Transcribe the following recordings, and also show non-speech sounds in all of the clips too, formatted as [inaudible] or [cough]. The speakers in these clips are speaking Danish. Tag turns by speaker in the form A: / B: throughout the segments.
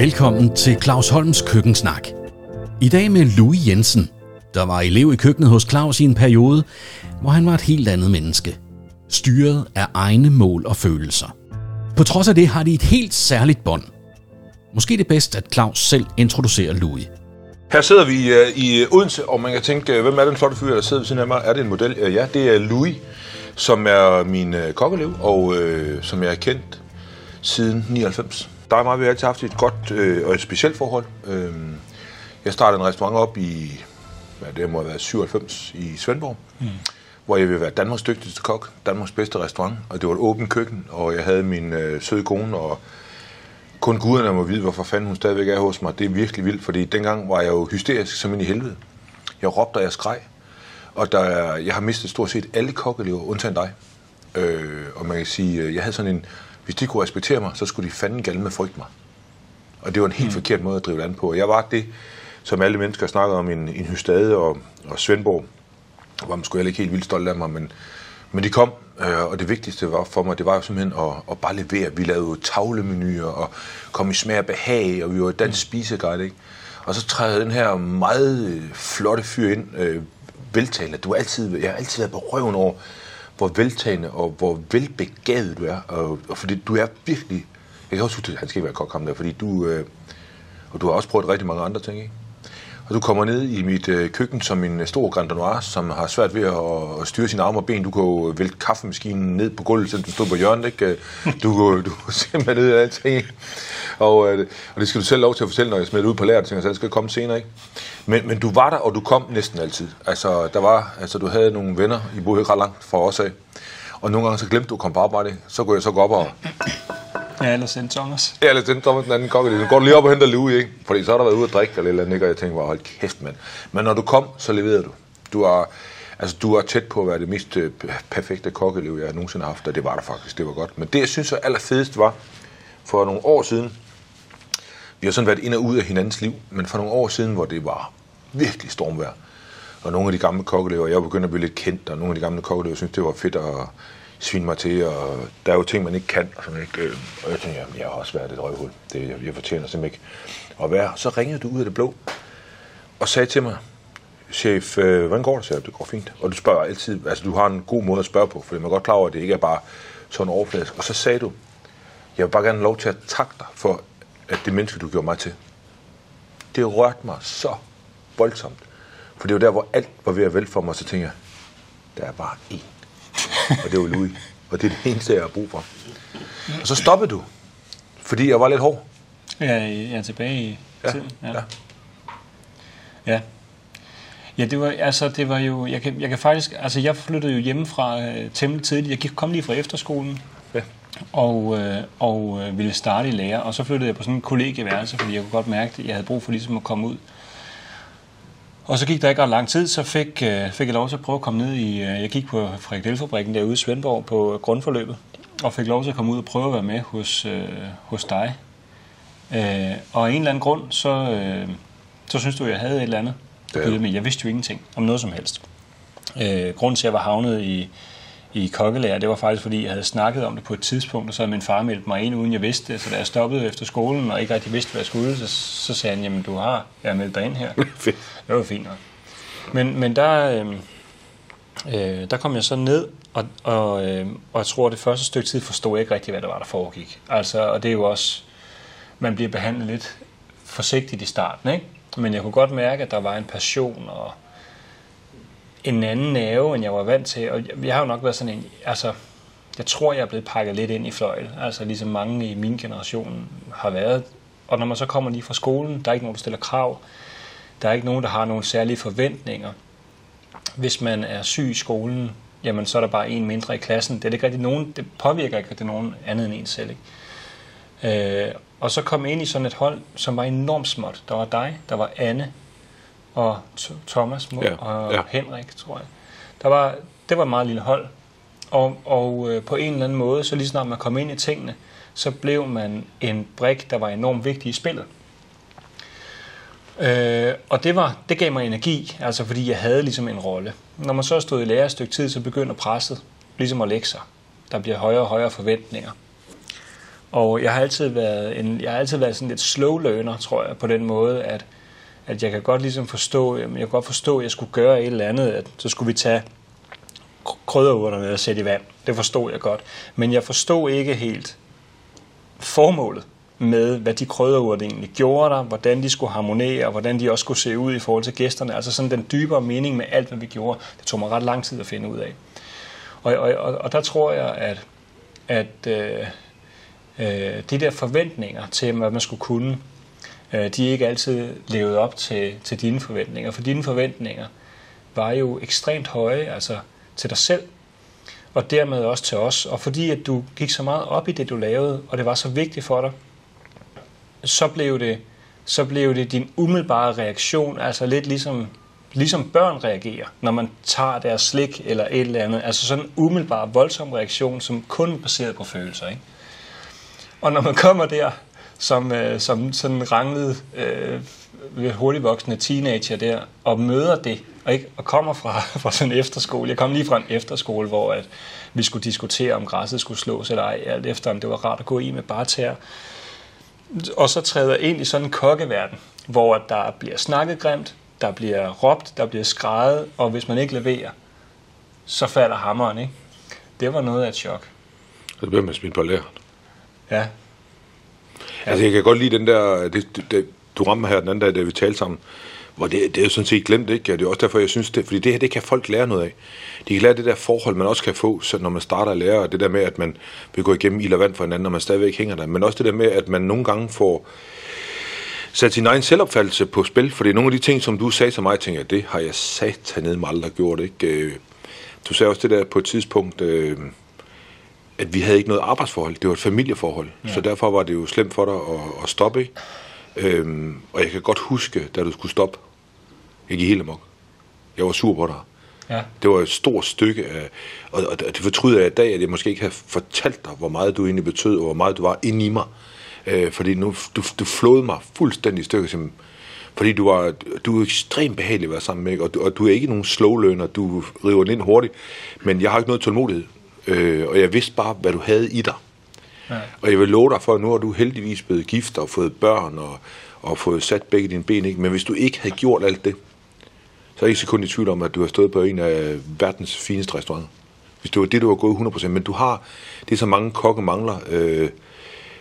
A: Velkommen til Claus Holms Køkkensnak. I dag med Louis Jensen, der var elev i køkkenet hos Claus i en periode, hvor han var et helt andet menneske. Styret af egne mål og følelser. På trods af det har de et helt særligt bånd. Måske det bedst, at Claus selv introducerer Louis.
B: Her sidder vi øh, i Odense, og man kan tænke, øh, hvem er den flotte fyr, der sidder ved siden af mig? Er det en model? Øh, ja, det er Louis, som er min kokkelev, og øh, som jeg har kendt siden 99. Der er meget, vi har altid haft et godt øh, og et specielt forhold. Øh, jeg startede en restaurant op i, hvad det må have været 97 i Svendborg, mm. hvor jeg ville være Danmarks dygtigste kok, Danmarks bedste restaurant, og det var et åbent køkken, og jeg havde min øh, søde kone, og kun guderne må vide, hvorfor fanden hun stadigvæk er hos mig. Det er virkelig vildt, fordi dengang var jeg jo hysterisk som ind i helvede. Jeg råbte, og jeg skreg, og der, jeg har mistet stort set alle kokkelever, undtagen dig. Øh, og man kan sige, øh, jeg havde sådan en hvis de kunne respektere mig, så skulle de fanden gælde med frygt mig. Og det var en helt mm. forkert måde at drive land på. Jeg var det, som alle mennesker snakker om, en, en Hystade og, og Svendborg, hvor man skulle heller ikke helt vildt stolt af mig, men, men de kom, øh, og det vigtigste var for mig, det var jo simpelthen at, at bare levere. Vi lavede jo tavlemenuer og kom i smag og behag, og vi var dansk mm. spiseguide, ikke? Og så træder den her meget flotte fyr ind, øh, veltalende. Du har altid, jeg har altid været på røven over, hvor veltagende og hvor velbegavet du er. Og, og fordi du er virkelig... Jeg kan også huske, at han skal være kok ham der, fordi du... Øh, og du har også prøvet rigtig mange andre ting, ikke? Og du kommer ned i mit øh, køkken som en stor Grand Noir, som har svært ved at, at styre sine arme og ben. Du kan jo vælte kaffemaskinen ned på gulvet, selvom du stod på hjørnet, ikke? [laughs] Du, du er simpelthen ned i alting. Og, øh, og det skal du selv lov til at fortælle, når jeg smider det ud på læret, så det skal komme senere, ikke? Men, men du var der, og du kom næsten altid. Altså, der var, altså, du havde nogle venner, I boede ikke ret langt fra os af. Og nogle gange så glemte du at komme på arbejde, så kunne jeg så gå op og...
C: Ja, eller sende Thomas.
B: Ja, eller sende Thomas den anden kokke. Så går du lige op og henter Louis, ikke? Fordi så har der været ude at drikke eller, eller andet, ikke? Og jeg tænkte, hold kæft, mand. Men når du kom, så leverede du. Du er, altså, du er tæt på at være det mest øh, perfekte kokkeliv, jeg nogensinde har haft, og det var der faktisk, det var godt. Men det, jeg synes er allerfedest var, for nogle år siden, vi har sådan været ind og ud af hinandens liv, men for nogle år siden, hvor det var virkelig stormvejr, og nogle af de gamle kokkelever, jeg begyndte at blive lidt kendt, og nogle af de gamle kokkelever synes, det var fedt at svine mig til, og der er jo ting, man ikke kan, og, sådan, ikke? Øh, og jeg tænkte, jamen, jeg har også været et røvhul, det, jeg, jeg fortjener simpelthen ikke at være. Så ringede du ud af det blå, og sagde til mig, chef, øh, hvordan går det? Så det går fint. Og du spørger altid, altså du har en god måde at spørge på, for man er godt klar over, at det ikke er bare sådan overfladisk. Og så sagde du, jeg vil bare gerne have lov til at takke dig for, at det menneske, du gjorde mig til, det rørte mig så voldsomt. For det var der, hvor alt var ved at vælte for mig, så tænkte jeg, der er bare én. Og det var Louis. Og det er det eneste, jeg har brug for. Og så stoppede du, fordi jeg var lidt hård.
C: Ja, jeg er tilbage i
B: ja,
C: tiden.
B: Ja. ja.
C: Ja. Ja, det var, altså, det var jo, jeg kan, jeg kan faktisk, altså jeg flyttede jo hjemmefra øh, temmelig tidligt. Jeg gik, kom lige fra efterskolen. Og, øh, og øh, ville starte i lære, og så flyttede jeg på sådan en kollegieværelse, fordi jeg kunne godt mærke, at jeg havde brug for ligesom at komme ud. Og så gik der ikke ret lang tid, så fik, øh, fik jeg lov til at prøve at komme ned i, øh, jeg gik på Frikadelfabrikken derude i Svendborg på grundforløbet, og fik lov til at komme ud og prøve at være med hos, øh, hos dig. Øh, og af en eller anden grund, så, øh, så synes du, at jeg havde et eller andet.
B: Ja.
C: Men jeg vidste jo ingenting om noget som helst. Øh, grunden til, at jeg var havnet i, i kokkelærer, det var faktisk, fordi jeg havde snakket om det på et tidspunkt, og så havde min far meldt mig ind, uden jeg vidste det. Så da jeg stoppede efter skolen, og ikke rigtig vidste, hvad jeg skulle, så, så sagde han, jamen du har, jeg har meldt dig ind her. [laughs] Det var fint nok. Men, men der, øh, øh, der kom jeg så ned, og, og, øh, og jeg tror, det første stykke tid forstod jeg ikke rigtig, hvad der var, der foregik. Altså, og det er jo også, man bliver behandlet lidt forsigtigt i starten, ikke? Men jeg kunne godt mærke, at der var en passion og en anden nerve, end jeg var vant til. Og jeg, jeg har jo nok været sådan en, altså, jeg tror, jeg er blevet pakket lidt ind i fløjl. Altså ligesom mange i min generation har været. Og når man så kommer lige fra skolen, der er ikke nogen, der stiller krav. Der er ikke nogen, der har nogle særlige forventninger. Hvis man er syg i skolen, jamen så er der bare en mindre i klassen. Det er ikke rigtig nogen, det påvirker ikke rigtig nogen andet end en selv. Ikke? Øh, og så kom jeg ind i sådan et hold, som var enormt småt. Der var dig, der var Anne og Thomas
B: Ja,
C: ja, og
B: ja.
C: Henrik, tror jeg. Der var, det var et meget lille hold. Og, og øh, på en eller anden måde, så lige snart man kom ind i tingene, så blev man en brik, der var enormt vigtig i spillet. Øh, og det, var, det gav mig energi, altså fordi jeg havde ligesom en rolle. Når man så stod i lære et stykke tid, så begynder presset ligesom at lægge sig. Der bliver højere og højere forventninger. Og jeg har altid været, en, jeg har altid været sådan lidt slow learner, tror jeg, på den måde, at, at jeg kan godt ligesom forstå, jeg kan godt forstå, at jeg skulle gøre et eller andet, at så skulle vi tage krydderurterne og sætte i vand. Det forstod jeg godt. Men jeg forstod ikke helt formålet med, hvad de krydderurter egentlig gjorde der, hvordan de skulle harmonere, og hvordan de også skulle se ud i forhold til gæsterne. Altså sådan den dybere mening med alt, hvad vi gjorde, det tog mig ret lang tid at finde ud af. Og, og, og, og der tror jeg, at, at øh, øh, de der forventninger til, hvad man skulle kunne, øh, de ikke altid levede op til, til dine forventninger. For dine forventninger var jo ekstremt høje, altså til dig selv, og dermed også til os. Og fordi at du gik så meget op i det, du lavede, og det var så vigtigt for dig, så blev det, så blev det din umiddelbare reaktion, altså lidt ligesom, ligesom børn reagerer, når man tager deres slik eller et eller andet. Altså sådan en umiddelbar, voldsom reaktion, som kun er baseret på følelser. Ikke? Og når man kommer der, som, øh, som sådan ranglet øh, hurtigt voksne teenager der, og møder det, og, ikke, og kommer fra, [laughs] fra sådan en efterskole. Jeg kom lige fra en efterskole, hvor at vi skulle diskutere, om græsset skulle slås eller ej, alt efter om det var rart at gå i med bare tæer og så træder ind i sådan en kokkeverden, hvor der bliver snakket grimt, der bliver råbt, der bliver skrejet, og hvis man ikke leverer, så falder hammeren, ikke? Det var noget af et chok.
B: Så bliver man smidt på læret.
C: Ja.
B: Altså, jeg kan godt lide den der, det, det, du rammer her den anden dag, da vi talte sammen, hvor det, det er jo sådan set glemt, ikke? Og det er også derfor, jeg synes det, fordi det her, det kan folk lære noget af. De kan lære det der forhold, man også kan få, så når man starter at lære, og det der med, at man vil gå igennem ild og vand for hinanden, når man stadigvæk hænger der, men også det der med, at man nogle gange får sat sin egen selvopfattelse på spil, for det er nogle af de ting, som du sagde til mig, tænker jeg, det har jeg satanet mig aldrig gjort, ikke? Øh, du sagde også det der på et tidspunkt, øh, at vi havde ikke noget arbejdsforhold, det var et familieforhold, ja. så derfor var det jo slemt for dig at, at stoppe, ikke? Øhm, og jeg kan godt huske, da du skulle stoppe, jeg gik helt amok. Jeg var sur på dig. Ja. Det var et stort stykke af, og, og det fortryder jeg i dag, at jeg måske ikke har fortalt dig, hvor meget du egentlig betød, og hvor meget du var inde i mig. Øh, fordi nu, du, du flåede mig fuldstændig i stykker, som, fordi du, var, du er ekstremt behagelig at være sammen med, og du, og du er ikke nogen slow learner, du river den ind hurtigt, men jeg har ikke noget tålmodighed, øh, og jeg vidste bare, hvad du havde i dig. Ja. Og jeg vil love dig for, at nu har du heldigvis blevet gift og fået børn og, og fået sat begge dine ben, ikke? men hvis du ikke havde gjort alt det, så er jeg ikke sekund i tvivl om, at du har stået på en af verdens fineste restauranter. Hvis det var det, du var gået 100%. Men du har det, som mange kokke mangler. Øh,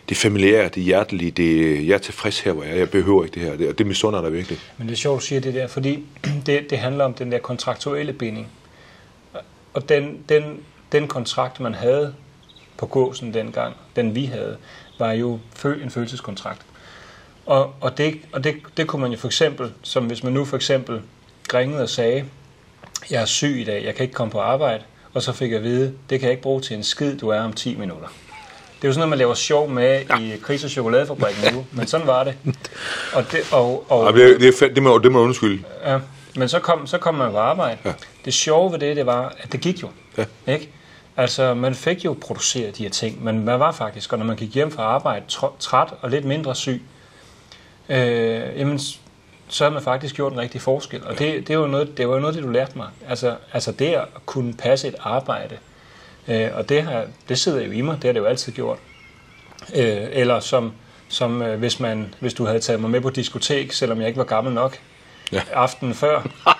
B: det familiære, det hjertelige, det, jeg er tilfreds her, hvor jeg, jeg behøver ikke det her. Det, og det misunder dig virkelig.
C: Men det er sjovt, du siger det der, fordi [clears throat] det, det handler om den der kontraktuelle binding. Og den, den, den kontrakt, man havde på gåsen dengang, den vi havde, var jo en følelseskontrakt. Og, og, det, og det, det kunne man jo for eksempel, som hvis man nu for eksempel ringede og sagde, jeg er syg i dag, jeg kan ikke komme på arbejde, og så fik jeg at vide, det kan jeg ikke bruge til en skid, du er om 10 minutter. Det er jo sådan noget, man laver sjov med ja. i Kris og Chokoladefabrikken nu, men sådan var det. Og det, og, og,
B: ja, det, det, det, må, det må undskylde.
C: Ja, men så kom, så kom man på arbejde. Ja. Det sjove ved det, det var, at det gik jo. Ja. Ikke? Altså, man fik jo produceret de her ting, men man var faktisk, og når man gik hjem fra arbejde træt og lidt mindre syg, øh, jamen, så har man faktisk gjort en rigtig forskel. Og det, det, var noget, det var noget, det du lærte mig. Altså, altså det at kunne passe et arbejde, øh, og det, her, det sidder jo i mig, det har det jo altid gjort. Øh, eller som, som øh, hvis, man, hvis du havde taget mig med på diskotek, selvom jeg ikke var gammel nok, ja. aftenen før, [laughs]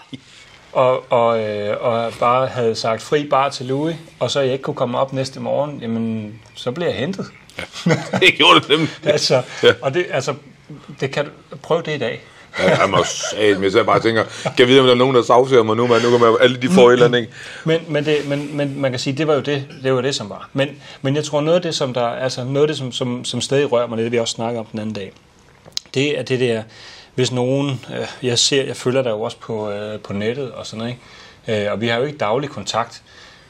C: og, og, øh, og bare havde sagt fri bar til Louis, og så jeg ikke kunne komme op næste morgen, jamen, så blev jeg hentet. Ja, [laughs]
B: det gjorde det nemlig. [laughs]
C: altså, ja. Og det, altså, det kan, prøv det i dag.
B: Ja, jeg må sige, men så jeg bare tænker, kan jeg vide, om der er nogen, der savser mig nu, men nu kan man alle de et eller andet, ikke?
C: Men, men, det, men, men man kan sige, det var jo det, det var det, som var. Men, men jeg tror, noget af det, som der, altså noget af det, som, som, som stadig rører mig, det vi også snakker om den anden dag, det er det der, hvis nogen, øh, jeg ser, jeg følger dig jo også på, øh, på nettet og sådan noget, ikke? Øh, og vi har jo ikke daglig kontakt,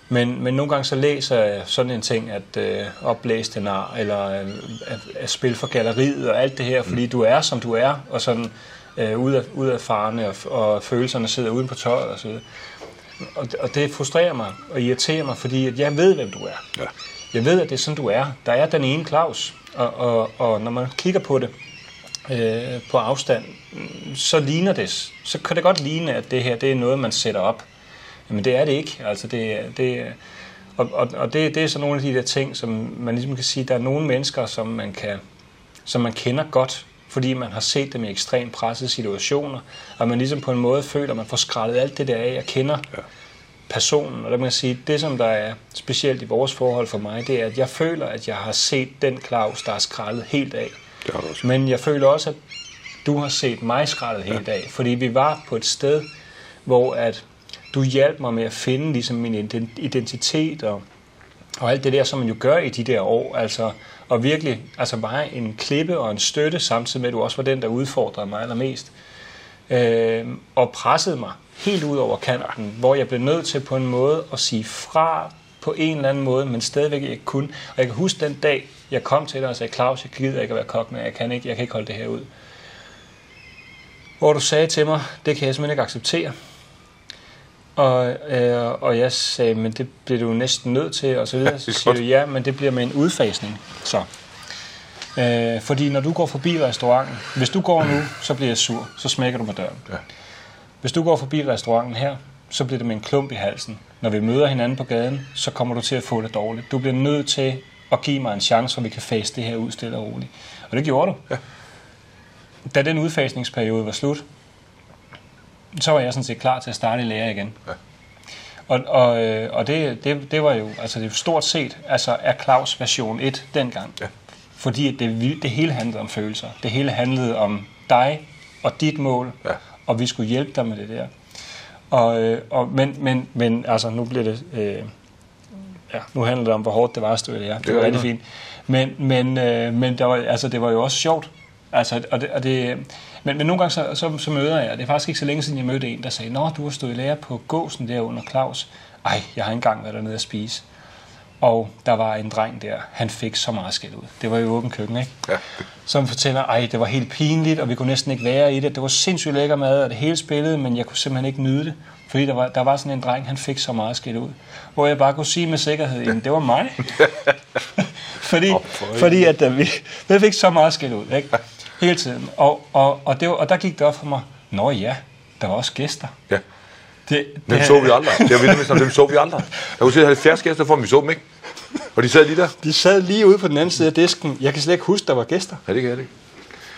C: men, men nogle gange så læser jeg sådan en ting, at øh, oplæse den eller øh, at, at spille for galleriet og alt det her, fordi du er, som du er, og sådan øh, ud, af, ud af farne, og, og følelserne sidder uden på tøjet og så videre. Og, og det frustrerer mig og irriterer mig, fordi at jeg ved, hvem du er. Ja. Jeg ved, at det er sådan, du er. Der er den ene Claus, og, og, og når man kigger på det øh, på afstand, så ligner det, så kan det godt ligne, at det her det er noget, man sætter op. Men det er det ikke. Altså det, det, Og, og, og det, det er så nogle af de der ting, som man ligesom kan sige, der er nogle mennesker, som man, kan, som man kender godt, fordi man har set dem i ekstremt pressede situationer, og man ligesom på en måde føler, at man får skrællet alt det der af, jeg kender ja. personen. Og der kan man sige, det som der er specielt i vores forhold for mig, det er, at jeg føler, at jeg har set den Claus, der er skrællet helt af.
B: Det har du også.
C: Men jeg føler også, at du har set mig skrællet helt af, fordi vi var på et sted, hvor at du hjalp mig med at finde ligesom min identitet og, og alt det der, som man jo gør i de der år. Altså, og virkelig altså bare en klippe og en støtte, samtidig med, at du også var den, der udfordrede mig allermest. Øh, og pressede mig helt ud over kanten, hvor jeg blev nødt til på en måde at sige fra på en eller anden måde, men stadigvæk ikke kunne. Og jeg kan huske den dag, jeg kom til dig og sagde, Claus, jeg gider ikke at være kok med, jeg kan ikke, jeg kan ikke holde det her ud. Hvor du sagde til mig, det kan jeg simpelthen ikke acceptere. Og, øh, og jeg sagde, men det bliver du næsten nødt til, og så videre. Så siger du, ja, men det bliver med en udfasning. Så. Øh, fordi når du går forbi restauranten, hvis du går nu, så bliver jeg sur, så smækker du med døren. Ja. Hvis du går forbi restauranten her, så bliver det med en klump i halsen. Når vi møder hinanden på gaden, så kommer du til at få det dårligt. Du bliver nødt til at give mig en chance, så vi kan fase det her ud stille og roligt. Og det gjorde du. Ja. Da den udfasningsperiode var slut, så var jeg sådan set klar til at starte i lære igen. Ja. Og, og, øh, og det, det, det var jo altså det stort set altså er Claus version 1 dengang. Ja. Fordi det, det hele handlede om følelser. Det hele handlede om dig og dit mål, ja. og vi skulle hjælpe dig med det der. Og, øh, og, men, men, men altså, nu bliver det... Øh, ja, nu handler det om, hvor hårdt det var at stå i det. Det var rigtig fint. Men, men, øh, men der var, altså, det var jo også sjovt. Altså, og det, og det, men, men nogle gange så, så, så møder jeg, det er faktisk ikke så længe siden, jeg mødte en, der sagde, Nå, du har stået i lære på gåsen der under Claus. Ej, jeg har engang været dernede at spise. Og der var en dreng der, han fik så meget skæld ud. Det var jo åben køkken, ikke? Ja. Som fortæller, ej, det var helt pinligt, og vi kunne næsten ikke være i det. Det var sindssygt lækker mad, og det hele spillede, men jeg kunne simpelthen ikke nyde det. Fordi der var, der var sådan en dreng, han fik så meget skæld ud. Hvor jeg bare kunne sige med sikkerhed, at det var mig. [laughs] fordi, oh, fordi at, at vi, vi fik så meget skæld ud, ikke? Hele tiden. Og, og, og, det var, og der gik det op for mig, nå ja, der var også gæster.
B: Ja. Det, dem så vi aldrig. Det var vildt, dem så vi aldrig. Der kunne se 70 gæster for, vi så dem ikke. Og de sad lige der.
C: De sad lige ude på den anden side af disken. Jeg kan slet ikke huske, der var gæster.
B: Ja, det kan jeg ikke.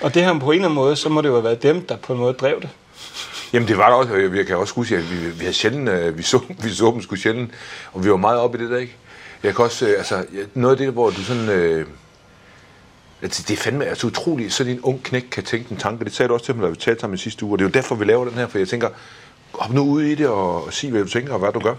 C: Og det her på en eller anden måde, så må det jo have været dem, der på en måde drev det.
B: Jamen det var der også, jeg kan også huske, at vi, vi havde sjældent, øh, vi så, [laughs] vi så dem sgu sjældent, og vi var meget oppe i det der, ikke? Jeg kan også, øh, altså, noget af det, hvor du sådan, øh, Altså, det er fandme altså, utroligt, så en ung knæk kan tænke en tanke. Det sagde du også til mig, da vi talte sammen i sidste uge. Og det er jo derfor, vi laver den her, for jeg tænker, hop nu ud i det og, sig, hvad du tænker og hvad du gør.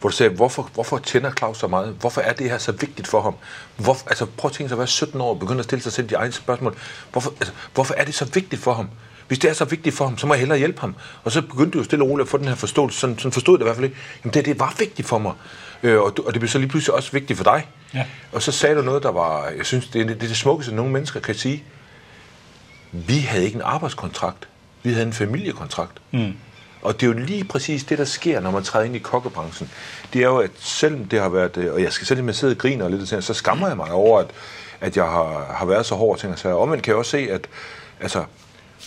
B: Hvor du sagde, hvorfor, hvorfor tænder Claus så meget? Hvorfor er det her så vigtigt for ham? Hvor, altså, prøv at tænke sig at være 17 år og begynde at stille sig selv de egne spørgsmål. Hvorfor, altså, hvorfor er det så vigtigt for ham? Hvis det er så vigtigt for ham, så må jeg hellere hjælpe ham. Og så begyndte du jo stille og roligt at få den her forståelse. Sådan, sådan forstod det i hvert fald ikke. Jamen det, det var vigtigt for mig. Øh, og, og det blev så lige pludselig også vigtigt for dig. Ja. Og så sagde du noget, der var, jeg synes, det er det, det, det smukkeste, nogle mennesker kan sige. Vi havde ikke en arbejdskontrakt. Vi havde en familiekontrakt. Mm. Og det er jo lige præcis det, der sker, når man træder ind i kokkebranchen. Det er jo, at selvom det har været, øh, og jeg skal selv med sidde og grine og lidt, så skammer jeg mig over, at, at jeg har, har været så hård og tænker sig. Omvendt kan jeg også se, at altså,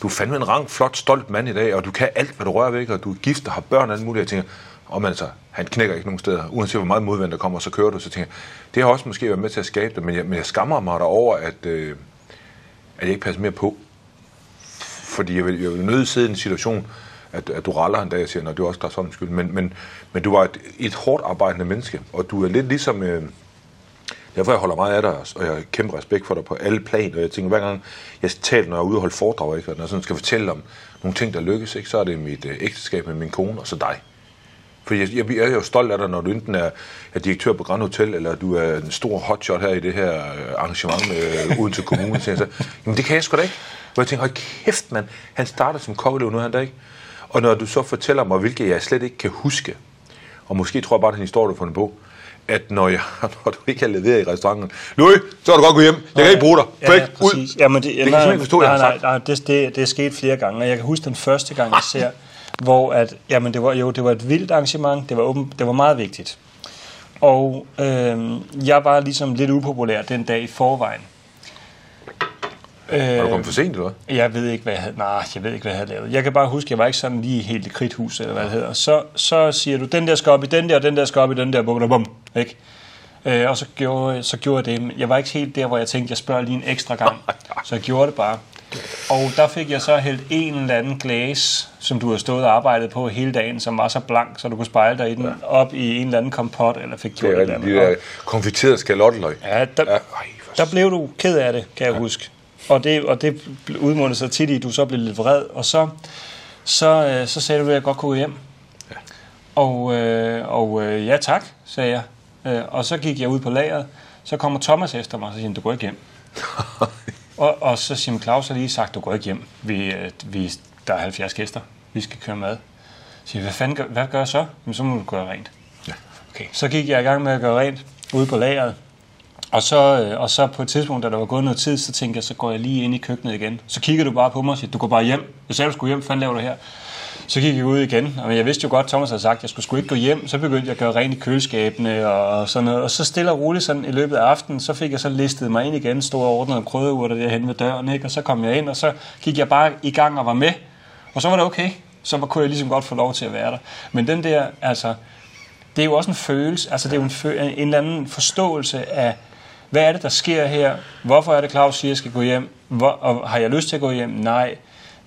B: du er fandme en rang, flot, stolt mand i dag, og du kan alt, hvad du rører ved, og du er gift og har børn og alt muligt. Jeg tænker, om altså, han knækker ikke nogen steder. Uanset hvor meget modvind der kommer, så kører du. Så tænker jeg, det har også måske været med til at skabe det, men jeg, men jeg skammer mig derover, at, øh, at jeg ikke passer mere på. Fordi jeg vil, jeg vil nødt sidde i en situation, at, at du raller en dag og siger, at det er også sådan skyld. Men, men, men du var et, et hårdt arbejdende menneske, og du er lidt ligesom... Øh, Derfor jeg holder meget af dig, og jeg har kæmpe respekt for dig på alle planer. Og Jeg tænker, hver gang jeg taler, når jeg er ude og holde foredrag, ikke, og når jeg sådan skal fortælle om nogle ting, der lykkes, ikke, så er det mit øh, ægteskab med min kone, og så dig. For jeg, jeg, jeg er jo stolt af dig, når du enten er, er direktør på Grand Hotel, eller du er en stor hotshot her i det her øh, arrangement med, uden til kommunen. Så, jamen det kan jeg sgu da ikke. Og jeg tænker, hold kæft mand, han starter som kokkelev nu, han der ikke. Og når du så fortæller mig, hvilket jeg slet ikke kan huske, og måske tror jeg bare, at en historie, du har fundet på, at når, jeg, [laughs] når du ikke har leveret i restauranten, Louis, så er du godt gå hjem. Jeg kan ikke bruge dig.
C: Ja, ja, ud. Jamen, det, det kan jeg ikke forstå, nej, nej, nej, det, det, det er sket flere gange, og jeg kan huske den første gang, jeg ser, hvor at, jamen det var, jo, det var et vildt arrangement, det var, åben, det var meget vigtigt. Og øh, jeg var ligesom lidt upopulær den dag i forvejen.
B: Var du kommet for sent, eller hvad?
C: Jeg ved ikke, hvad jeg havde, nej, jeg ved ikke, hvad jeg havde lavet. Jeg kan bare huske, at jeg var ikke sådan lige helt i kridthus, eller hvad det hedder. Så, så siger du, den der skal op i den der, og den der skal op i den der, bum, bum, ikke? Øh, og så gjorde, så gjorde jeg det. Jeg var ikke helt der, hvor jeg tænkte, jeg spørger lige en ekstra gang. [laughs] Så jeg gjorde det bare. Og der fik jeg så hældt en eller anden glas, som du har stået og arbejdet på hele dagen, som var så blank, så du kunne spejle dig i den, op i en eller anden kompot, eller fik gjort
B: Det
C: et
B: er
C: eller andet.
B: Konfiterede skalotteløg.
C: Ja, der,
B: Ja, ej,
C: der blev du ked af det, kan jeg huske. Og det, og det udmundede sig tit i, at du så blev lidt vred. Og så, så, øh, så sagde du, at jeg godt kunne hjem. Ja. Og, øh, og øh, ja tak, sagde jeg. Øh, og så gik jeg ud på lageret. Så kommer Thomas efter mig og så siger, han, du går ikke hjem. [laughs] og, og så siger han, Claus har lige sagt, du går ikke hjem. Vi, øh, vi, der er 70 gæster. Vi skal køre mad. Så siger jeg, hvad, fanden gør, hvad gør jeg så? Jamen, så må du gøre rent.
B: Ja.
C: Okay, så gik jeg i gang med at gøre rent ude på lageret. Og så, øh, og så på et tidspunkt, da der var gået noget tid, så tænkte jeg, så går jeg lige ind i køkkenet igen. Så kigger du bare på mig og siger, du går bare hjem. Jeg sagde, du skulle hjem, hvad fanden laver du her? Så gik jeg ud igen, og jeg vidste jo godt, Thomas havde sagt, at jeg skulle sgu ikke gå hjem. Så begyndte jeg at gøre rent i køleskabene og sådan noget. Og så stille og roligt sådan i løbet af aftenen, så fik jeg så listet mig ind igen, stod og ordnede krydderurter derhen ved døren, ikke? og så kom jeg ind, og så gik jeg bare i gang og var med. Og så var det okay. Så var- kunne jeg ligesom godt få lov til at være der. Men den der, altså, det er jo også en følelse, altså det er jo en, fø- en eller anden forståelse af, hvad er det, der sker her? Hvorfor er det, Claus siger, at jeg skal gå hjem? Hvor, og har jeg lyst til at gå hjem? Nej.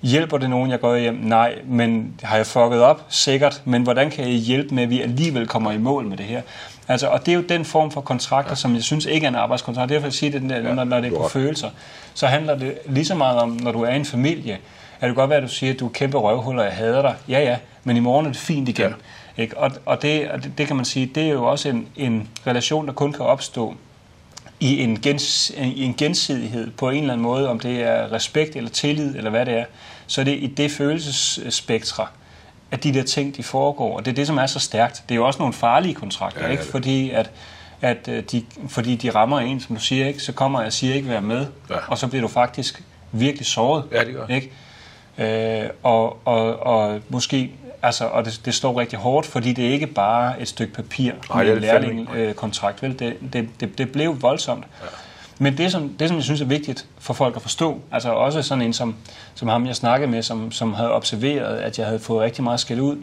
C: Hjælper det nogen, jeg går hjem? Nej. Men har jeg fucket op? Sikkert. Men hvordan kan jeg hjælpe med, at vi alligevel kommer i mål med det her? Altså, og det er jo den form for kontrakter, ja. som jeg synes ikke er en arbejdskontrakt. Derfor vil jeg sige, det, den der, når, når det er på følelser, så handler det lige så meget om, når du er i en familie, at det godt være, at du siger, at du er kæmpe røvhuller, jeg hader dig. Ja, ja, men i morgen er det fint igen. Ja. Ikke? Og, og, det, og det, det kan man sige, det er jo også en, en relation, der kun kan opstå i en, gens, i en gensidighed på en eller anden måde, om det er respekt eller tillid eller hvad det er, så er det i det følelsesspektra, at de der ting, de foregår. Og det er det, som er så stærkt. Det er jo også nogle farlige kontrakter,
B: Ja,
C: ikke? fordi at, at øh, de, fordi de rammer en, som du siger, ikke? så kommer jeg og siger ikke, vær med,
B: Ja.
C: og så bliver du faktisk virkelig såret.
B: Ja, det gør.
C: Ikke? Øh, og, og, og måske, altså, og det, det står rigtig hårdt, fordi det er ikke bare et stykke papir
B: Nej,
C: med en lærlingkontrakt, vel? Det, det, det, det blev voldsomt. Ja. Men det som, det, som jeg synes er vigtigt for folk at forstå, altså også sådan en som, som ham, jeg snakkede med, som, som havde observeret, at jeg havde fået rigtig meget skæld ud,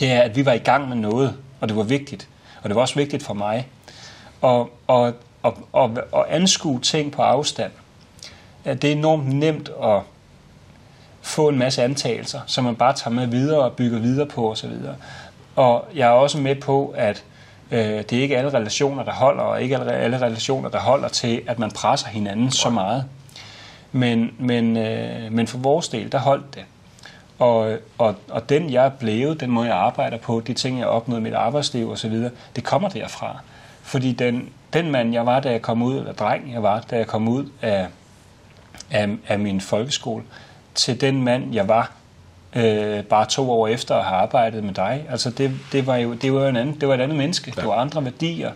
C: det er, at vi var i gang med noget, og det var vigtigt. Og det var også vigtigt for mig. Og, og, og, og, og anskue ting på afstand, det er enormt nemt at få en masse antagelser, som man bare tager med videre og bygger videre på osv. Og jeg er også med på, at øh, det er ikke alle relationer, der holder, og ikke alle, alle relationer, der holder til, at man presser hinanden så meget. Men, men, øh, men for vores del, der holdt det. Og, og, og den, jeg er blevet, den måde, jeg arbejder på, de ting, jeg opnået i mit arbejdsliv osv., det kommer derfra. Fordi den, den mand, jeg var, da jeg kom ud, eller dreng, jeg var, da jeg kom ud af, af, af min folkeskole, til den mand, jeg var, øh, bare to år efter at have arbejdet med dig. Altså det, det var jo det var en anden, det var et andet menneske. Ja. Det var andre værdier.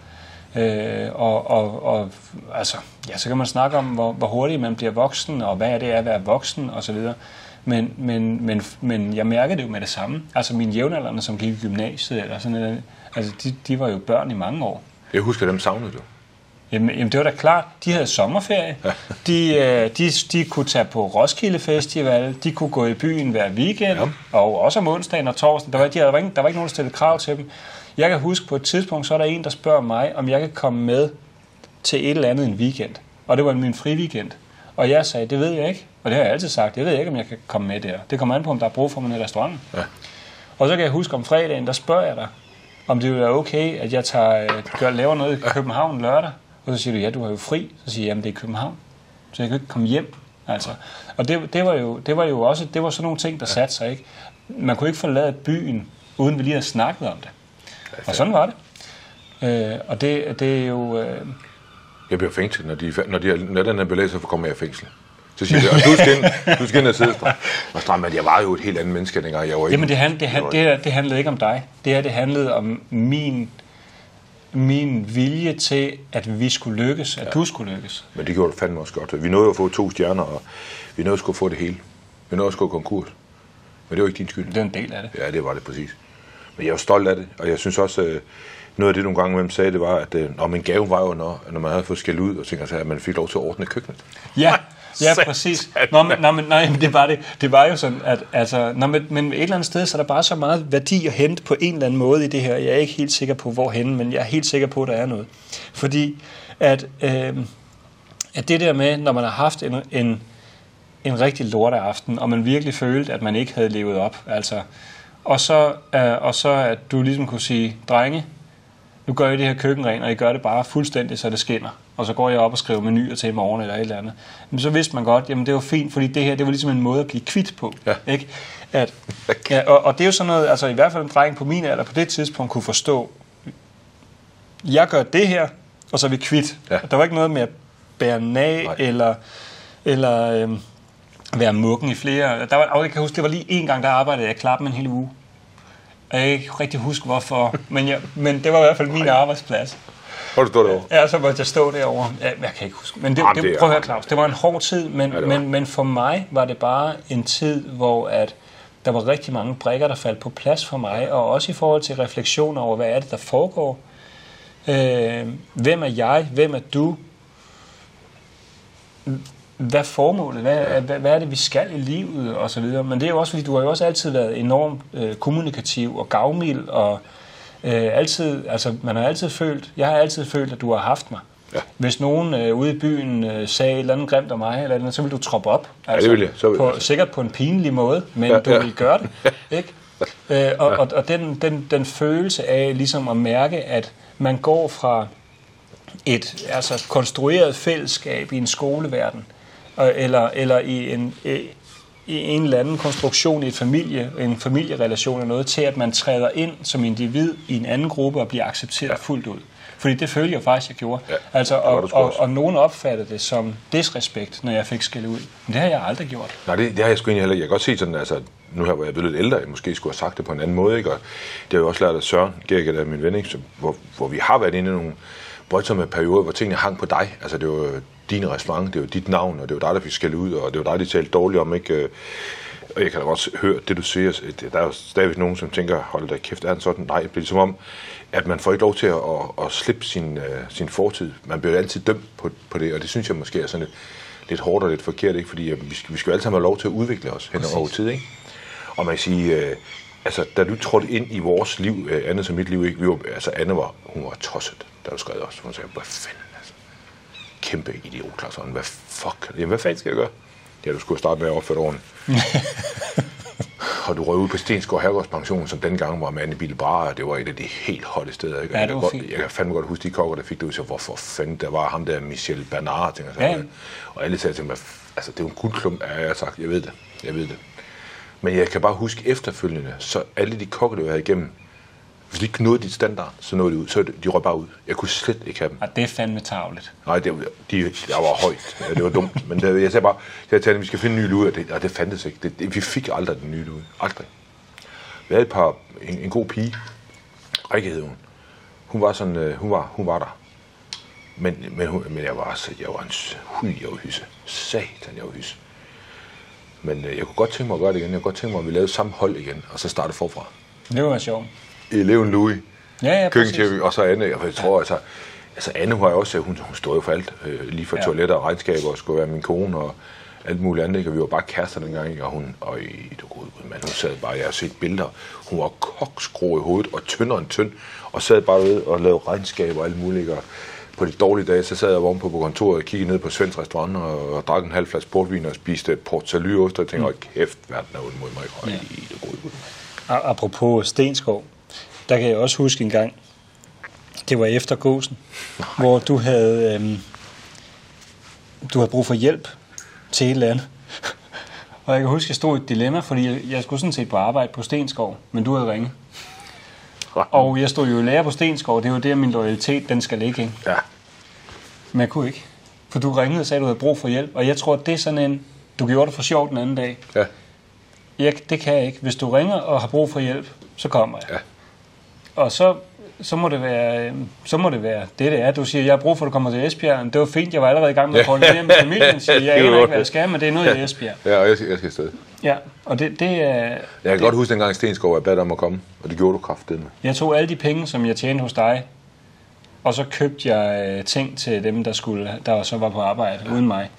C: Øh, og, og, og altså, ja, så kan man snakke om, hvor, hvor hurtigt man bliver voksen, og hvad er det at være voksen, og så videre. Men, men, men, men jeg mærkede det jo med det samme. Altså mine jævnaldrende, som gik i gymnasiet, eller sådan noget, altså de, de var jo børn i mange år.
B: Jeg husker, dem savnede du.
C: Jamen, jamen det var da klart. De havde sommerferie. De, øh, de, de kunne tage på Roskilde Festival. De kunne gå i byen hver weekend. Ja. Og også om onsdagen og torsdagen. Der var, de, der, var ikke, der var ikke nogen, der stillede krav til dem. Jeg kan huske på et tidspunkt, så er der en, der spørger mig, om jeg kan komme med til et eller andet en weekend. Og det var min fri weekend. Og jeg sagde, det ved jeg ikke. Og det har jeg altid sagt. Jeg ved ikke, om jeg kan komme med der. Det kommer an på, om der er brug for mig i restauranten.
B: Ja.
C: Og så kan jeg huske om fredagen, der spørger jeg dig, om det vil være okay, at jeg tager, gør, laver noget i København lørdag. Og så siger du, ja, du har jo fri. Så siger jeg, jamen det er København. Så jeg kan ikke komme hjem. Altså. Og det, det, var jo, det var jo også det var sådan nogle ting, der satte sig. Ikke? Man kunne ikke forlade byen, uden vi lige havde snakket om det. Og sådan var det. Øh, og det, det er jo... Øh,
B: Jeg bliver fængslet, når, de, når, de, når den her belæg, så kommer jeg i fængsel. Så siger jeg, du skal ind, du skal ind og sidde strand. Og strand, men jeg var jo et helt andet menneske, dengang jeg var
C: Jamen, det, hand, det,
B: jeg
C: hand,
B: var-
C: det, her, det handlede ikke om dig. Det her, det handlede om min, min vilje til, at vi skulle lykkes, at ja. du skulle lykkes.
B: Men det gjorde det fandme også godt. Vi nåede jo at få to stjerner, og vi nåede at få det hele. Vi nåede at gå konkurs. Men det var ikke din skyld.
C: Det er en del af det.
B: Ja, det var det præcis. Men jeg jo stolt af det, og jeg synes også, øh, noget af det nogle gange, hvem sagde, det var, at øh, når min gave var jo, når, når man havde fået skæld ud, og tænkte, at man fik lov til at ordne køkkenet.
C: Ja, Ja, præcis. Nå, men, nå, men, nej, men det var det. Det var jo sådan, at altså, nå, men, men et eller andet sted, så er der bare så meget værdi at hente på en eller anden måde i det her. Jeg er ikke helt sikker på, hvorhen, men jeg er helt sikker på, at der er noget. Fordi at, øh, at det der med, når man har haft en, en, en rigtig lorteaften, og man virkelig følte, at man ikke havde levet op, altså, og så, øh, og så at du ligesom kunne sige, drenge, nu gør I det her køkken rent, og I gør det bare fuldstændig, så det skinner. Og så går jeg op og skriver menuer til i morgen eller et eller andet. Men så vidste man godt, jamen det var fint, fordi det her, det var ligesom en måde at blive kvitt på.
B: Ja.
C: Ikke? At, ja, og, og, det er jo sådan noget, altså i hvert fald en dreng på min alder på det tidspunkt kunne forstå, jeg gør det her, og så er vi kvitt.
B: Ja.
C: Der var ikke noget med at bære nag,
B: Nej.
C: eller, eller øhm, være mukken i flere. Der var, og jeg kan huske, det var lige en gang, der arbejdede jeg klappen en hel uge. Jeg kan ikke rigtig huske, hvorfor. Men, jeg, men det var i hvert fald min arbejdsplads.
B: Hvor du står derovre?
C: Ja, så måtte jeg stå derovre. Ja, jeg kan ikke huske. Men det,
B: Jamen,
C: det,
B: det
C: prøv at høre, Claus. Det var en hård tid, men,
B: Ja,
C: men, men for mig var det bare en tid, hvor at der var rigtig mange brikker, der faldt på plads for mig, og også i forhold til refleksioner over, hvad er det, der foregår. Øh, hvem er jeg? Hvem er du? Hvad er formålet? Hvad, ja. hvad, hvad er det, vi skal i livet? Og så videre. Men det er jo også, fordi du har jo også altid været enormt øh, kommunikativ og gavmild, og øh, altid, altså, man har altid følt, jeg har altid følt, at du har haft mig.
B: Ja.
C: Hvis nogen øh, ude i byen øh, sagde et eller andet grimt om mig, eller et eller andet, så vil du troppe op. Altså,
B: det vil jeg. Så vil
C: på, sikkert på en pinlig måde, men
B: Ja,
C: ja, du
B: ja.
C: vil gøre det. [laughs] Ikke? Øh, og, og, og den, den, den følelse af ligesom at mærke, at man går fra et altså konstrueret fællesskab i en skoleverden, eller, eller i en, i en eller anden konstruktion i et familie, en familierelation eller noget, til at man træder ind som individ i en anden gruppe og bliver accepteret ja. fuldt ud. Fordi det følte jeg faktisk, jeg gjorde.
B: Ja,
C: altså,
B: det
C: og,
B: sgu
C: og, og nogen opfattede det som disrespekt, når jeg fik skæld ud. Men det har jeg aldrig gjort.
B: Nej, det, det har jeg sgu egentlig heller. Jeg kan godt se sådan, altså, nu her, hvor jeg er blevet lidt ældre, jeg måske skulle have sagt det på en anden måde, ikke? Og det har jeg jo også lært af Søren Gerke, der er min ven, ikke? Så, hvor, hvor vi har været inde i nogle voldsomme perioder, hvor tingene hang på dig. Altså, det var din restaurant, det var dit navn, og det var dig, der fik skæld ud, og det var dig, de talte dårligt om, ikke? Og jeg kan da godt høre det, du siger. Der er jo stadigvæk nogen, som tænker, hold da kæft, er den sådan? Nej, det bliver ligesom om, at man får ikke lov til at, at, at slippe sin, uh, sin fortid. Man bliver jo altid dømt på, på det, og det synes jeg måske er sådan lidt, lidt hårdt og lidt forkert, ikke? fordi øh, vi skal, vi skal jo alle sammen have lov til at udvikle os hen over tid. Ikke? Og man kan sige, øh, altså, da du trådte ind i vores liv, øh, Anne som mit liv, ikke? Vi var, altså Anne var, hun var tosset, da du skrev os. Hun sagde, hvad fanden. Kæmpe idiot, Claus. Holm. Hvad fuck? Jamen, hvad fanden skal jeg gøre? Ja, du skulle starte med at opføre ordentligt. [laughs] og du røg ud på Stensgaard Herregårdspension, som dengang var mand i Bil Bar, og det var et af de helt hotte steder. Ikke?
C: Ja,
B: jeg,
C: det
B: kan
C: var
B: godt,
C: fint.
B: jeg kan fandme godt huske de kokker, der fik det ud, så hvorfor fanden, der var ham der Michel Bernard, tænker jeg.
C: Ja.
B: Og alle sagde til mig, altså det er jo en guldklump, ja, jeg har sagt, jeg ved det, jeg ved det. Men jeg kan bare huske efterfølgende, så alle de kokker, jeg havde igennem, hvis de ikke nåede dit standard, så nåede de ud, så de røg bare ud. Jeg kunne slet ikke have dem.
C: Og det er fandme tavligt.
B: Nej, det, var- de, jeg var højt. Ja, det var dumt. Men det, jeg sagde bare, jeg sagde, at vi skal finde en ny lud, og det, og det fandtes ikke. Det, det, vi fik aldrig den nye lud. Aldrig. Vi havde et par, en, en god pige. Rikke hed hun. Hun var sådan, øh, hun var, hun var der. Men, men, hun, men jeg var altså, jeg var en hui, jeg var hysse. Satan, jeg var hysse. Men øh, jeg kunne godt tænke mig at gøre det igen. Jeg kunne godt tænke mig, at vi lavede samme hold igen, og så starte forfra.
C: Det var sjovt.
B: Eleven Louis
C: Ja, ja, præcis.
B: køkkentjef, og så Anne. Og jeg tror, altså, altså Anne har jo også, hun, hun stod jo for alt, øh, lige for
C: Ja.
B: ja. toiletter og regnskaber, og skulle være min kone og alt muligt andet, ikke? og vi var bare kærester dengang, ikke? og hun, og i, du gode Gud, mand, hun sad bare, jeg har set billeder, hun var kokskro i hovedet, og tyndere end tynd, og sad bare ved og lavede regnskaber og alt muligt, ikke? og på de dårlige dage, så sad jeg ovenpå på kontoret og kiggede ned på Svends restaurant og, og drak en halv flaske portvin og spiste port salut og jeg tænkte, hold kæft, verden er ondt mod mig.
C: Ja.
B: i det gode Gud.
C: A- Apropos Stenskov, der kan jeg også huske en gang, det var efter gåsen, hvor du havde, øhm, du havde brug for hjælp til et eller andet. Og jeg kan huske, at jeg stod i et dilemma, fordi jeg, jeg skulle sådan set på arbejde på Stenskov, men du havde ringet. Og jeg stod jo i lærer på Stenskov, det er jo der, min loyalitet den skal ligge. Ikke?
B: Ja,
C: Men jeg kunne ikke. For du ringede og sagde, at du havde brug for hjælp. Og jeg tror, at det er sådan en, du gjorde det for sjov den anden dag.
B: ja,
C: Jeg, det kan jeg ikke. Hvis du ringer og har brug for hjælp, så kommer jeg.
B: Ja.
C: Og så, så, må det være, øh, så må det være det, det er. Du siger, jeg har brug for, at du kommer til Esbjerg. Det var fint, jeg var allerede i gang med at koordinere med familien. Siger, [laughs] jeg
B: Det
C: aner ikke, hvad jeg skal, men det er noget i Esbjerg.
B: ja og jeg, skal- jeg skal afsted.
C: Ja, og det, det er...
B: Jeg kan godt huske dengang Stenskov, jeg bad dig om at komme, og det gjorde du kraftedeme.
C: Jeg tog alle de penge, som jeg tjente hos dig, og så købte jeg øh, ting til dem, der, skulle, der så var på arbejde ja. uden mig.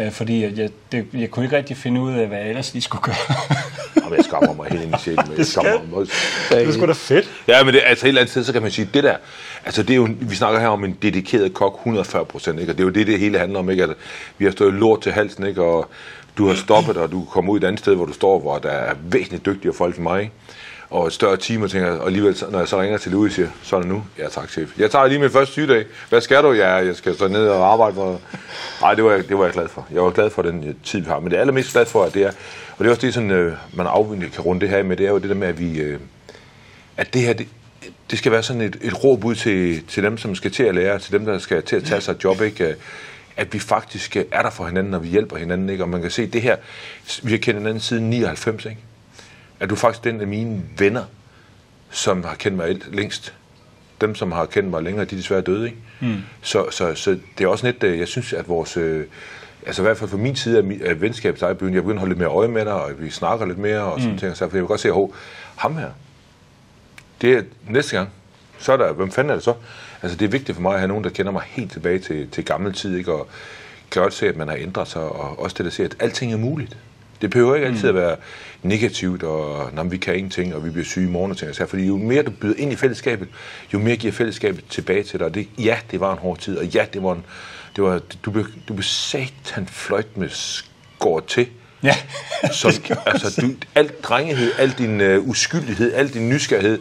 C: Øh, fordi jeg, det, jeg kunne ikke rigtig finde ud af, hvad jeg ellers lige skulle gøre. [laughs]
B: Jamen, jeg skammer mig helt ind i sjælen. Jeg skammer mig
C: det er sgu da fedt.
B: Ja, men det, altså et eller andet sted, så kan man sige, det der, altså det er jo, vi snakker her om en dedikeret kok, 140 procent, ikke? Og det er jo det, det hele handler om, ikke? At vi har stået lort til halsen, ikke? Og du har stoppet, og du kommer ud et andet sted, hvor du står, hvor der er væsentligt dygtigere folk end mig, ikke? Og et større team, og tænker, og alligevel, når jeg så ringer til Louis, siger, så er det nu. Ja, tak, chef. Jeg tager lige min første sygedag. Hvad skal du? Ja, jeg skal stå ned og arbejde for. Nej, det var, jeg, det var jeg glad for. Jeg var glad for den øh, tid, vi har. Men det er allermest glad for, at det er, og det er også det, sådan, øh, man afvendigt kan runde det her med, det er jo det der med, at vi, øh, at det her, det, det skal være sådan et, et råb ud til, til dem, som skal til at lære, til dem, der skal til at tage sig et job, ikke? Øh, at vi faktisk øh, er der for hinanden, og vi hjælper hinanden, ikke? Og man kan se det her, vi har kendt hinanden siden 99, ikke? Er du faktisk den af mine venner, som har kendt mig længst. Dem, som har kendt mig længere, de er desværre døde, ikke? Mm. Så, så, så det er også lidt, øh, jeg synes, at vores, øh, altså i hvert fald fra min side af, af venskabsejbyen, jeg begynder at holde lidt mere øje med dig, og vi snakker lidt mere, og sådan mm. ting, så jeg vil godt se, at ham her, det er næste gang, så er der, hvem fanden er det så? Altså det er vigtigt for mig at have nogen, der kender mig helt tilbage til, til gammel tid, ikke? og kan godt se, at man har ændret sig, og også det, der siger, at alting er muligt. Det behøver ikke altid mm. at være negativt, og når vi kan ingenting, og vi bliver syge i morgen og ting. Fordi jo mere du byder ind i fællesskabet, jo mere giver fællesskabet tilbage til dig. Og det, ja, det var en hård tid, og ja, det var en, det var, du, blev, du blev satan fløjt med skåret til.
C: Ja, [laughs]
B: som, altså, du, alt drengehed, al din uh, uskyldighed, al din nysgerrighed,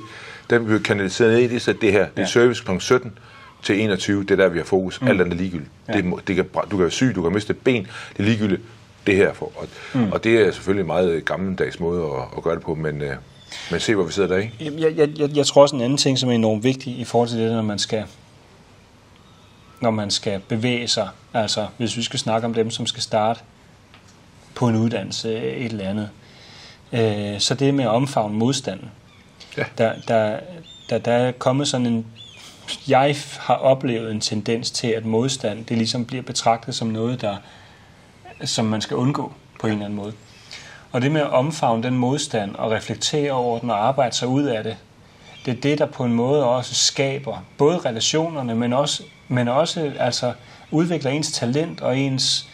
B: den blev kanaliseret ned i det, så det her, det er service kl. 17 til 21, det er der, vi har fokus. Mm. Alt andet er ligegyldigt. Ja. Det, det kan, du kan være syg, du kan miste ben, det er ligegyldigt det her. For. Og, mm. og det er selvfølgelig en meget gammeldags måde at, at gøre det på, men, øh, men se, hvor vi sidder der, ikke?
C: Jeg, jeg, jeg, jeg tror også en anden ting, som er enormt vigtig i forhold til det, når man skal når man skal bevæge sig, altså hvis vi skal snakke om dem, som skal starte på en uddannelse, et eller andet, øh, så det med at omfavne modstanden. Ja. Der, der, der, der er kommet sådan en, jeg har oplevet en tendens til, at modstand, det ligesom bliver betragtet som noget, der som man skal undgå på en eller anden måde. Og det med at omfavne den modstand og reflektere over den og arbejde sig ud af det, det er det, der på en måde også skaber både relationerne, men også, men også altså, udvikler ens talent og ens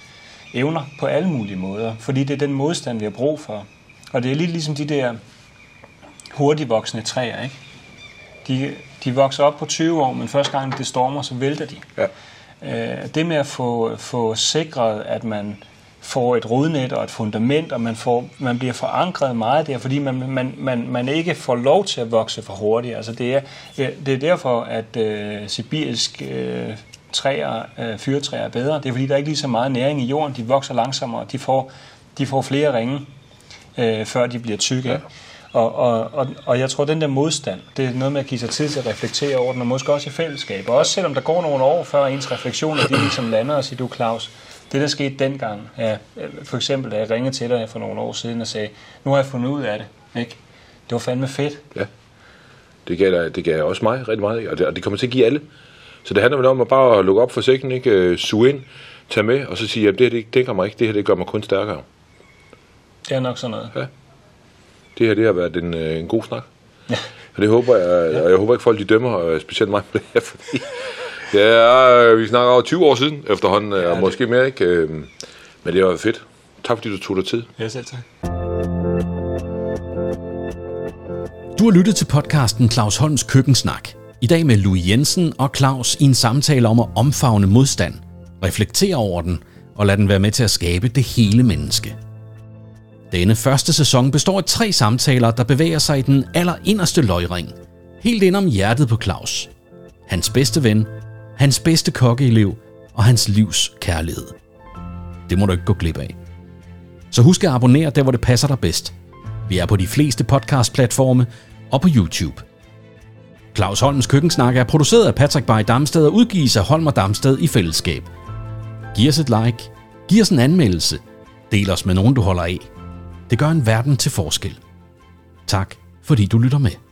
C: evner på alle mulige måder. Fordi det er den modstand, vi har brug for. Og det er lidt ligesom de der hurtigt voksende træer, ikke? De, de vokser op på 20 år, men første gang det stormer, så vælter de. Ja. Øh, det med at få, få sikret, at man får et rodnet og et fundament, og man, får, man bliver forankret meget der, fordi man, man, man, man ikke får lov til at vokse for hurtigt. Altså det, er, det er derfor, at øh, sibirisk øh, træer, øh, fyrtræer er bedre. Det er fordi, der er ikke lige så meget næring i jorden. De vokser langsommere, de får, de får flere ringe, øh, før de bliver tykke. Ja. Og, og, og, og jeg tror, den der modstand, det er noget med at give sig tid til at reflektere over den, og måske også i fællesskab. Og også selvom der går nogle år, før ens refleksioner de ligesom lander og siger, du Claus, det, der skete dengang, ja, for eksempel, da jeg ringede til dig for nogle år siden og sagde, nu har jeg fundet ud af det, ikke? Det var fandme fedt.
B: Ja, det gav, det gav også mig rigtig meget, og det, og det kommer til at give alle. Så det handler vel om at bare lukke op for sækken, ikke? Øh, suge ind, tage med, og så sige, at det her, det, gør mig ikke, det her, det gør mig kun stærkere.
C: Det er nok sådan noget.
B: Ja. Det her, det har været en, øh, en god snak. Ja. Og det håber jeg, og jeg håber ikke folk de dømmer, øh, specielt mig på det her, fordi Ja, vi snakker over 20 år siden efterhånden, ja, og måske mere ikke. Øhm, men det var fedt. Tak fordi du tog dig tid.
C: Ja, selv tak.
A: Du har lyttet til podcasten Claus Holms Køkkensnak. I dag med Louis Jensen og Claus i en samtale om at omfavne modstand, reflektere over den og lade den være med til at skabe det hele menneske. Denne første sæson består af tre samtaler, der bevæger sig i den allerinderste løgring. Helt ind om hjertet på Claus. Hans bedste ven hans bedste kokkeelev og hans livs kærlighed. Det må du ikke gå glip af. Så husk at abonnere der, hvor det passer dig bedst. Vi er på de fleste podcast-platforme og på YouTube. Claus Holms Køkkensnak er produceret af Patrick Bay Damsted og udgives af Holm og Damsted i fællesskab. Giv os et like, giv os en anmeldelse, del os med nogen, du holder af. Det gør en verden til forskel. Tak, fordi du lytter med.